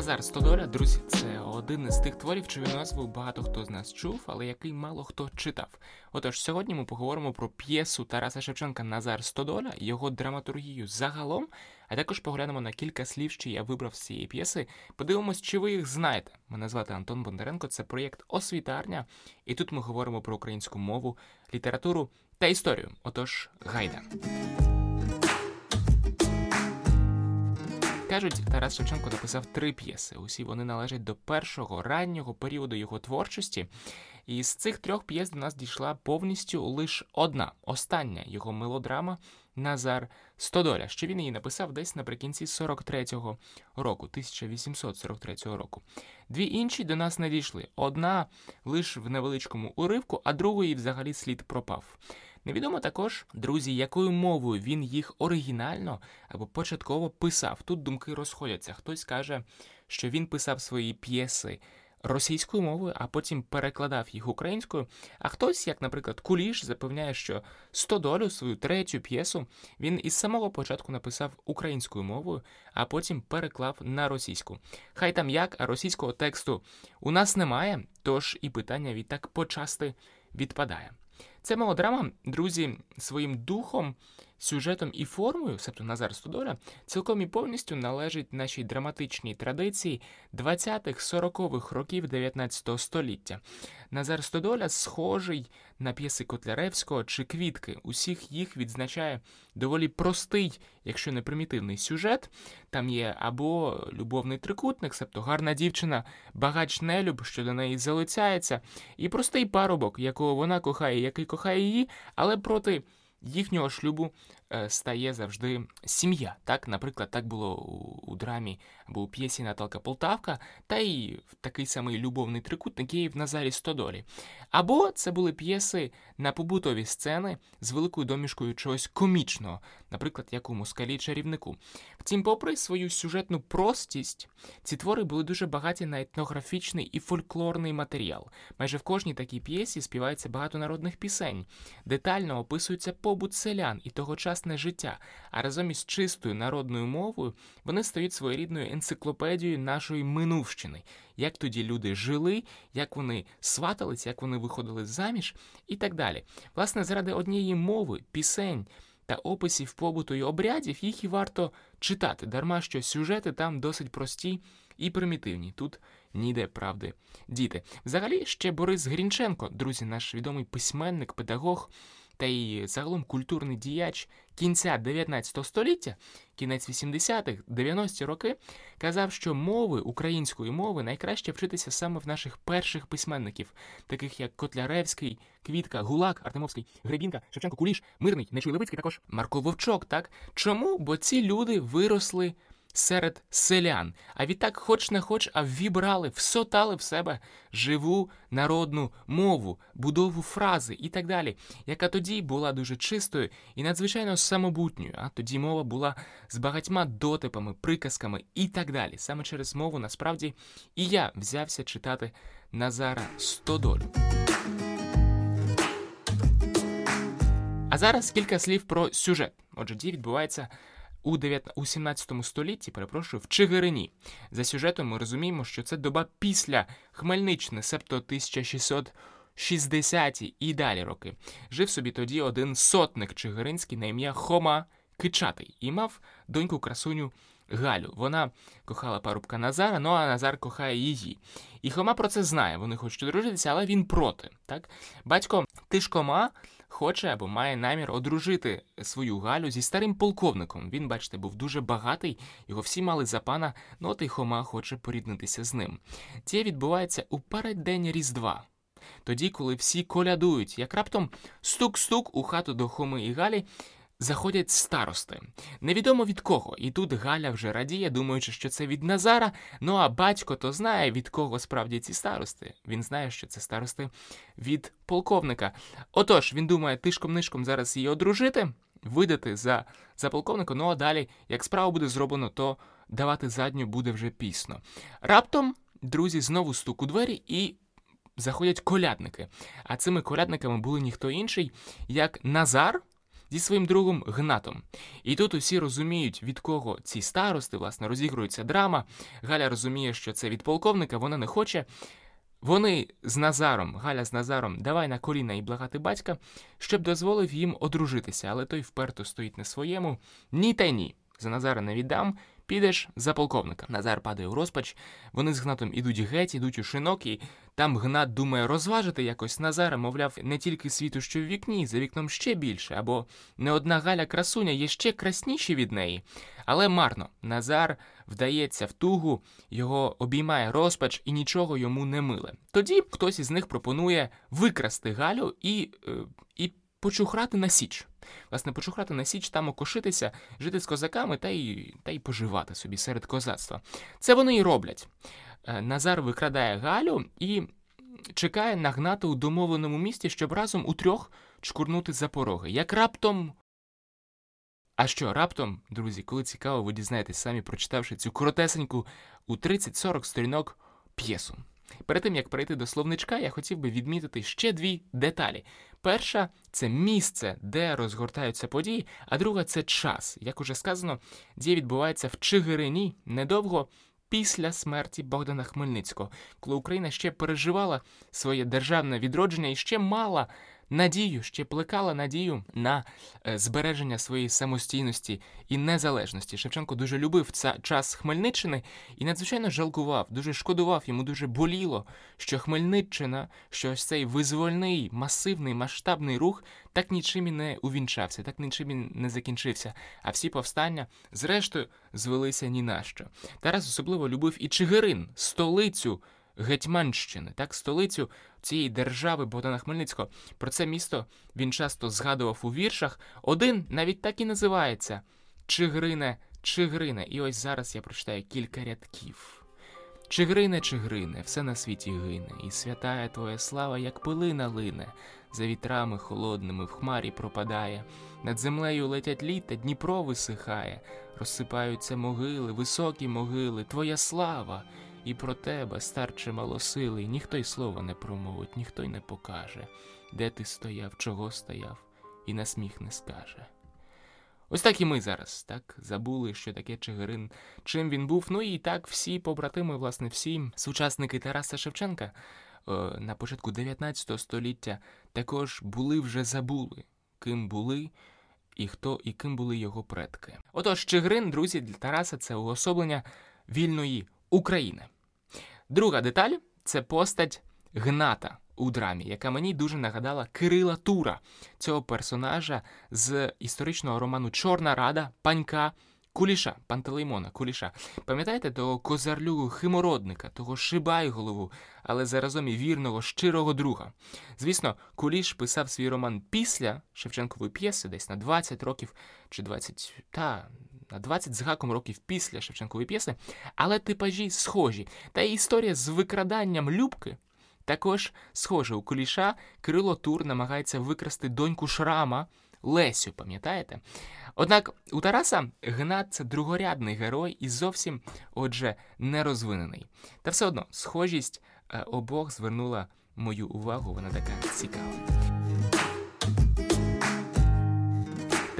Назар Стодоля, друзі, це один із тих творів, чию назву багато хто з нас чув, але який мало хто читав. Отож, сьогодні ми поговоримо про п'єсу Тараса Шевченка Назар Стодоля, його драматургію загалом, а також поглянемо на кілька слів, що я вибрав з цієї п'єси. Подивимось, чи ви їх знаєте. Мене звати Антон Бондаренко, це проєкт Освітарня, і тут ми говоримо про українську мову, літературу та історію. Отож, гайда. Кажуть, Тарас Шевченко написав три п'єси. Усі вони належать до першого раннього періоду його творчості. І з цих трьох п'єс до нас дійшла повністю лише одна, остання його мелодрама Назар Стодоля, що він її написав десь наприкінці 43-го року, 1843 року. Дві інші до нас не дійшли. Одна лише в невеличкому уривку, а другої взагалі слід пропав. Невідомо також, друзі, якою мовою він їх оригінально або початково писав. Тут думки розходяться. Хтось каже, що він писав свої п'єси російською мовою, а потім перекладав їх українською. А хтось, як, наприклад, Куліш, запевняє, що «Стодолю» свою третю п'єсу він із самого початку написав українською мовою, а потім переклав на російську. Хай там як, а російського тексту у нас немає, тож і питання відтак почасти відпадає. Це мелодрама, друзі, своїм духом, сюжетом і формою, себто Назар Стодоля, цілком і повністю належить нашій драматичній традиції 20-х-40-х років 19 століття. Назар Стодоля схожий на п'єси Котляревського чи Квітки. Усіх їх відзначає доволі простий, якщо не примітивний сюжет. Там є або любовний трикутник, себто гарна дівчина, багач нелюб, що до неї залицяється, і простий парубок, якого вона кохає, який кохає її, але проти їхнього шлюбу е, стає завжди сім'я. Так, Наприклад, так було у, драмі або у п'єсі Наталка Полтавка, та й такий самий любовний трикутник є і в Назарі Стодолі. Або це були п'єси на побутові сцени з великою домішкою чогось комічного, наприклад, як у москалі чарівнику. Втім, попри свою сюжетну простість, ці твори були дуже багаті на етнографічний і фольклорний матеріал. Майже в кожній такій п'єсі співається багато народних пісень, детально описується побут селян і тогочасне життя, а разом із чистою народною мовою вони стають своєрідною енциклопедією нашої минувщини, як тоді люди жили, як вони сватались, як вони виходили заміж і так далі. Власне, заради однієї мови, пісень. Та описів побуту і обрядів їх і варто читати, дарма що сюжети там досить прості і примітивні. Тут ніде правди діти. Взагалі, ще Борис Грінченко, друзі, наш відомий письменник, педагог, та й загалом культурний діяч кінця 19 століття, кінець 80-х, 90-ті роки, казав, що мови української мови найкраще вчитися саме в наших перших письменників, таких як Котляревський, Квітка, Гулак, Артемовський, Гребінка, Шевченко Куліш, Мирний, Нечуй Левицький, також Марко Вовчок. Так чому? Бо ці люди виросли серед селян. А відтак, хоч не хоч, а вібрали, всотали в себе живу народну мову, будову фрази і так далі, яка тоді була дуже чистою і надзвичайно самобутньою. А тоді мова була з багатьма дотипами, приказками і так далі. Саме через мову насправді і я взявся читати Назара Стодолю. А зараз кілька слів про сюжет. Отже, дій відбувається у 9, у 17 столітті, перепрошую, в Чигирині. За сюжетом ми розуміємо, що це доба після Хмельниччини, себто 1660-ті і далі роки. Жив собі тоді один сотник Чигиринський на ім'я Хома Кичатий і мав доньку красуню. Галю, вона кохала парубка Назара, ну а Назар кохає її. І Хома про це знає. Вони хочуть одружитися, але він проти. Так? Батько Тишкома хоче або має намір одружити свою Галю зі старим полковником. Він, бачите, був дуже багатий, його всі мали за пана, ну от і Хома хоче поріднитися з ним. Це відбувається у переддень Різдва. Тоді, коли всі колядують, як раптом стук-стук у хату до Хоми і Галі заходять старости. Невідомо від кого. І тут Галя вже радіє, думаючи, що це від Назара. Ну а батько то знає, від кого справді ці старости. Він знає, що це старости від полковника. Отож, він думає, тишком-нишком зараз її одружити, видати за за полковника. Ну а далі, як справа буде зроблено, то давати задню буде вже пісно. Раптом, друзі, знову стук у двері і. Заходять колядники. А цими колядниками були ніхто інший, як Назар, зі своїм другом Гнатом. І тут усі розуміють, від кого ці старости, власне, розігрується драма. Галя розуміє, що це від полковника, вона не хоче. Вони з Назаром, Галя з Назаром, давай на коліна і благати батька, щоб дозволив їм одружитися, але той вперто стоїть на своєму. Ні та ні. За Назара не віддам, підеш за полковника. Назар падає у розпач. Вони з Гнатом ідуть геть, ідуть у шинок, і там Гнат думає розважити якось Назара, мовляв, не тільки світу, що в вікні, за вікном ще більше, або не одна Галя красуня є ще красніші від неї. Але марно, Назар вдається в тугу, його обіймає розпач і нічого йому не миле. Тоді хтось із них пропонує викрасти Галю і, е, і почухрати на січ. Власне, почухрати на січ, там окошитися, жити з козаками та й та й поживати собі серед козацтва. Це вони і роблять. Е, Назар викрадає Галю і чекає нагнати у домовленому місті, щоб разом у трьох чкурнути за пороги. Як раптом. А що раптом, друзі, коли цікаво, ви дізнаєтесь самі, прочитавши цю коротесеньку у 30-40 сторінок п'єсу. Перед тим як перейти до словничка, я хотів би відмітити ще дві деталі. Перша це місце, де розгортаються події, а друга це час. Як уже сказано, дія відбувається в Чигирині недовго після смерті Богдана Хмельницького, коли Україна ще переживала своє державне відродження і ще мала надію, ще плекала надію на е, збереження своєї самостійності і незалежності. Шевченко дуже любив ця час Хмельниччини і надзвичайно жалкував, дуже шкодував йому, дуже боліло, що Хмельниччина, що ось цей визвольний, масивний, масштабний рух так нічим і не увінчався, так нічим і не закінчився. А всі повстання, зрештою, звелися ні на що. Тарас особливо любив і Чигирин, столицю. Гетьманщини, так, столицю цієї держави Богдана Хмельницького. Про це місто він часто згадував у віршах. Один навіть так і називається Чигрине, Чигрине. І ось зараз я прочитаю кілька рядків. Чигрине, Чигрине, все на світі гине, і святая твоя слава, як пилина лине, за вітрами холодними в хмарі пропадає, над землею летять літа, Дніпро висихає, розсипаються могили, високі могили, твоя слава. І про тебе, старче малосилий, ніхто й слова не промовить, ніхто й не покаже, де ти стояв, чого стояв, і на сміх не скаже. Ось так і ми зараз так забули, що таке Чигирин, чим він був. Ну і так всі побратими, власне, всі сучасники Тараса Шевченка е, на початку 19 століття також були вже забули, ким були і хто і ким були його предки. Отож, Чигирин, друзі, для Тараса це уособлення вільної України. Друга деталь це постать Гната у драмі, яка мені дуже нагадала Кирила Тура, цього персонажа з історичного роману Чорна Рада Панька. Куліша, Пантелеймона, Куліша. Пам'ятаєте того козарлюгу химородника, того шибайголову, але заразом і вірного, щирого друга. Звісно, Куліш писав свій роман після Шевченкової п'єси, десь на 20 років чи 20, та на 20 з гаком років після Шевченкової п'єси, але типажі схожі. Та й історія з викраданням Любки також схожа. У Куліша Кирило Тур намагається викрасти доньку Шрама. Лесю, пам'ятаєте? Однак у Тараса Гнат це другорядний герой і зовсім, отже, не розвинений. Та все одно схожість е, обох звернула мою увагу, вона така цікава.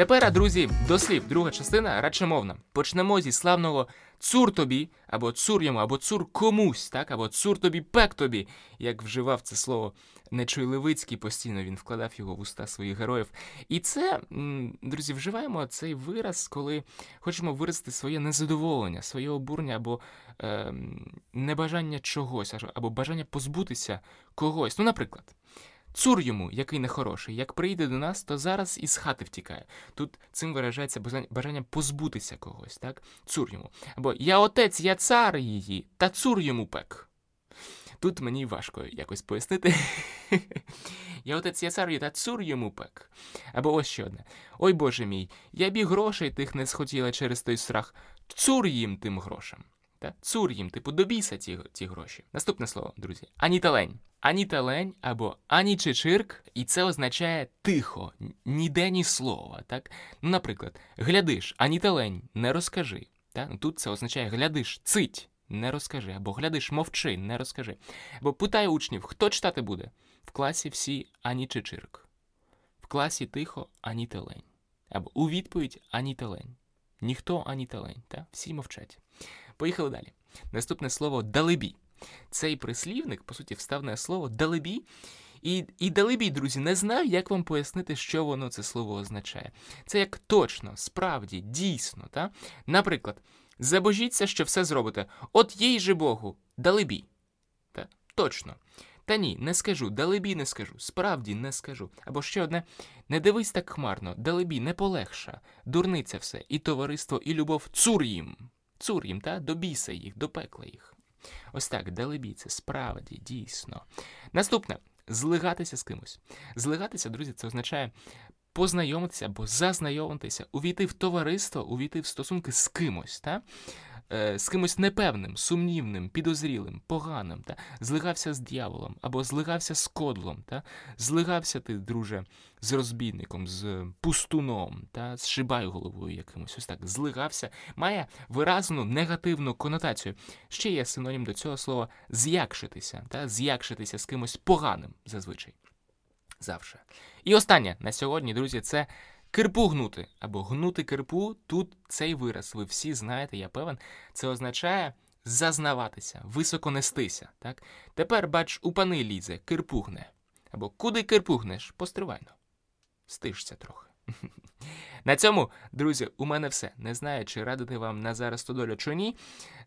Тепер, друзі, до слів, друга частина радше мовна. Почнемо зі славного цур тобі, або цур йому, або цур комусь, так, або цур тобі, пек тобі, як вживав це слово Нечуй Левицький, постійно він вкладав його в уста своїх героїв. І це, друзі, вживаємо цей вираз, коли хочемо виразити своє незадоволення, своє обурення або е, небажання чогось, або бажання позбутися когось. Ну, наприклад. Цур йому, який нехороший, як прийде до нас, то зараз із хати втікає. Тут цим виражається бажання позбутися когось, так? Цур йому. Або я отець, я цар її, та цур йому пек. Тут мені важко якось пояснити. Я отець я цар, та цур йому пек. Або ось ще одне. Ой Боже мій, я б і грошей тих не схотіла через той страх. Цур їм тим грошам. Та? Цур їм, типу, добійся ці ці гроші. Наступне слово, друзі. Аніталень. Аніталень або анічечирк, і це означає тихо, ніде ні слова. Так? Ну, Наприклад, глядиш, аніталень, не розкажи. Так? Ну, тут це означає глядиш, цить, не розкажи. Або глядиш, мовчи, не розкажи. Або питай учнів, хто читати буде? В класі всі анічечирк. В класі тихо, аніталень. Або у відповідь ані телень. Ніхто анітелень. Та? Всі мовчать. Поїхали далі. Наступне слово далебі. Цей прислівник, по суті, вставне слово далебі. І і далебі, друзі, не знаю, як вам пояснити, що воно це слово означає. Це як точно, справді, дійсно. Та? Наприклад, забожіться, що все зробите. От їй же Богу, далебі. Та? Точно. Та ні, не скажу, далебі не скажу, справді не скажу. Або ще одне, не дивись так хмарно, далебі не полегша, дурниця все, і товариство, і любов цур їм. Цур їм, та до біса їх, до пекла їх. Ось так, далебі, це справді, дійсно. Наступне злигатися з кимось. Злигатися, друзі, це означає познайомитися або зазнайомитися, увійти в товариство, увійти в стосунки з кимось. Та? Е, з кимось непевним, сумнівним, підозрілим, поганим, та злигався з дьяволом або злигався з кодлом, та злигався ти, друже, з розбійником, з пустуном, та з шибаю головою якимось. Ось так злигався, має виразну негативну конотацію. Ще є синонім до цього слова з'якшитися, та з'якшитися з кимось поганим зазвичай. Завше. І останнє на сьогодні, друзі, це Кирпу гнути або гнути кирпу, тут цей вираз, ви всі знаєте, я певен, це означає зазнаватися, високо нестися. Так? Тепер, бач, у пани лізе, кирпугне. Або куди кирпугнеш? Постривайно. Стишся трохи. На цьому, друзі, у мене все. Не знаю, чи радити вам на зараз ту долю чи ні.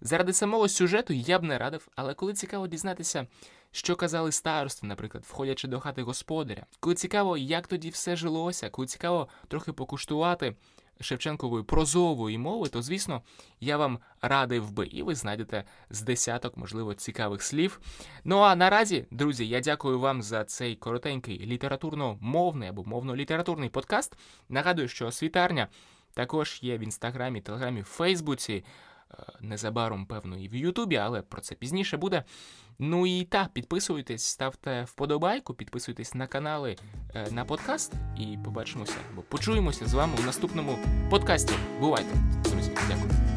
Заради самого сюжету я б не радив, але коли цікаво дізнатися, що казали старости, наприклад, входячи до хати господаря, коли цікаво, як тоді все жилося, коли цікаво трохи покуштувати Шевченкової прозової мови, то, звісно, я вам радив би, і ви знайдете з десяток, можливо, цікавих слів. Ну а наразі, друзі, я дякую вам за цей коротенький літературно-мовний або мовно-літературний подкаст. Нагадую, що освітарня також є в інстаграмі, телеграмі, Фейсбуці. Е, незабаром, певно, і в Ютубі, але про це пізніше буде. Ну і так, підписуйтесь, ставте вподобайку, підписуйтесь на канали е, на подкаст, і побачимося або почуємося з вами у наступному подкасті. Бувайте, друзі, дякую.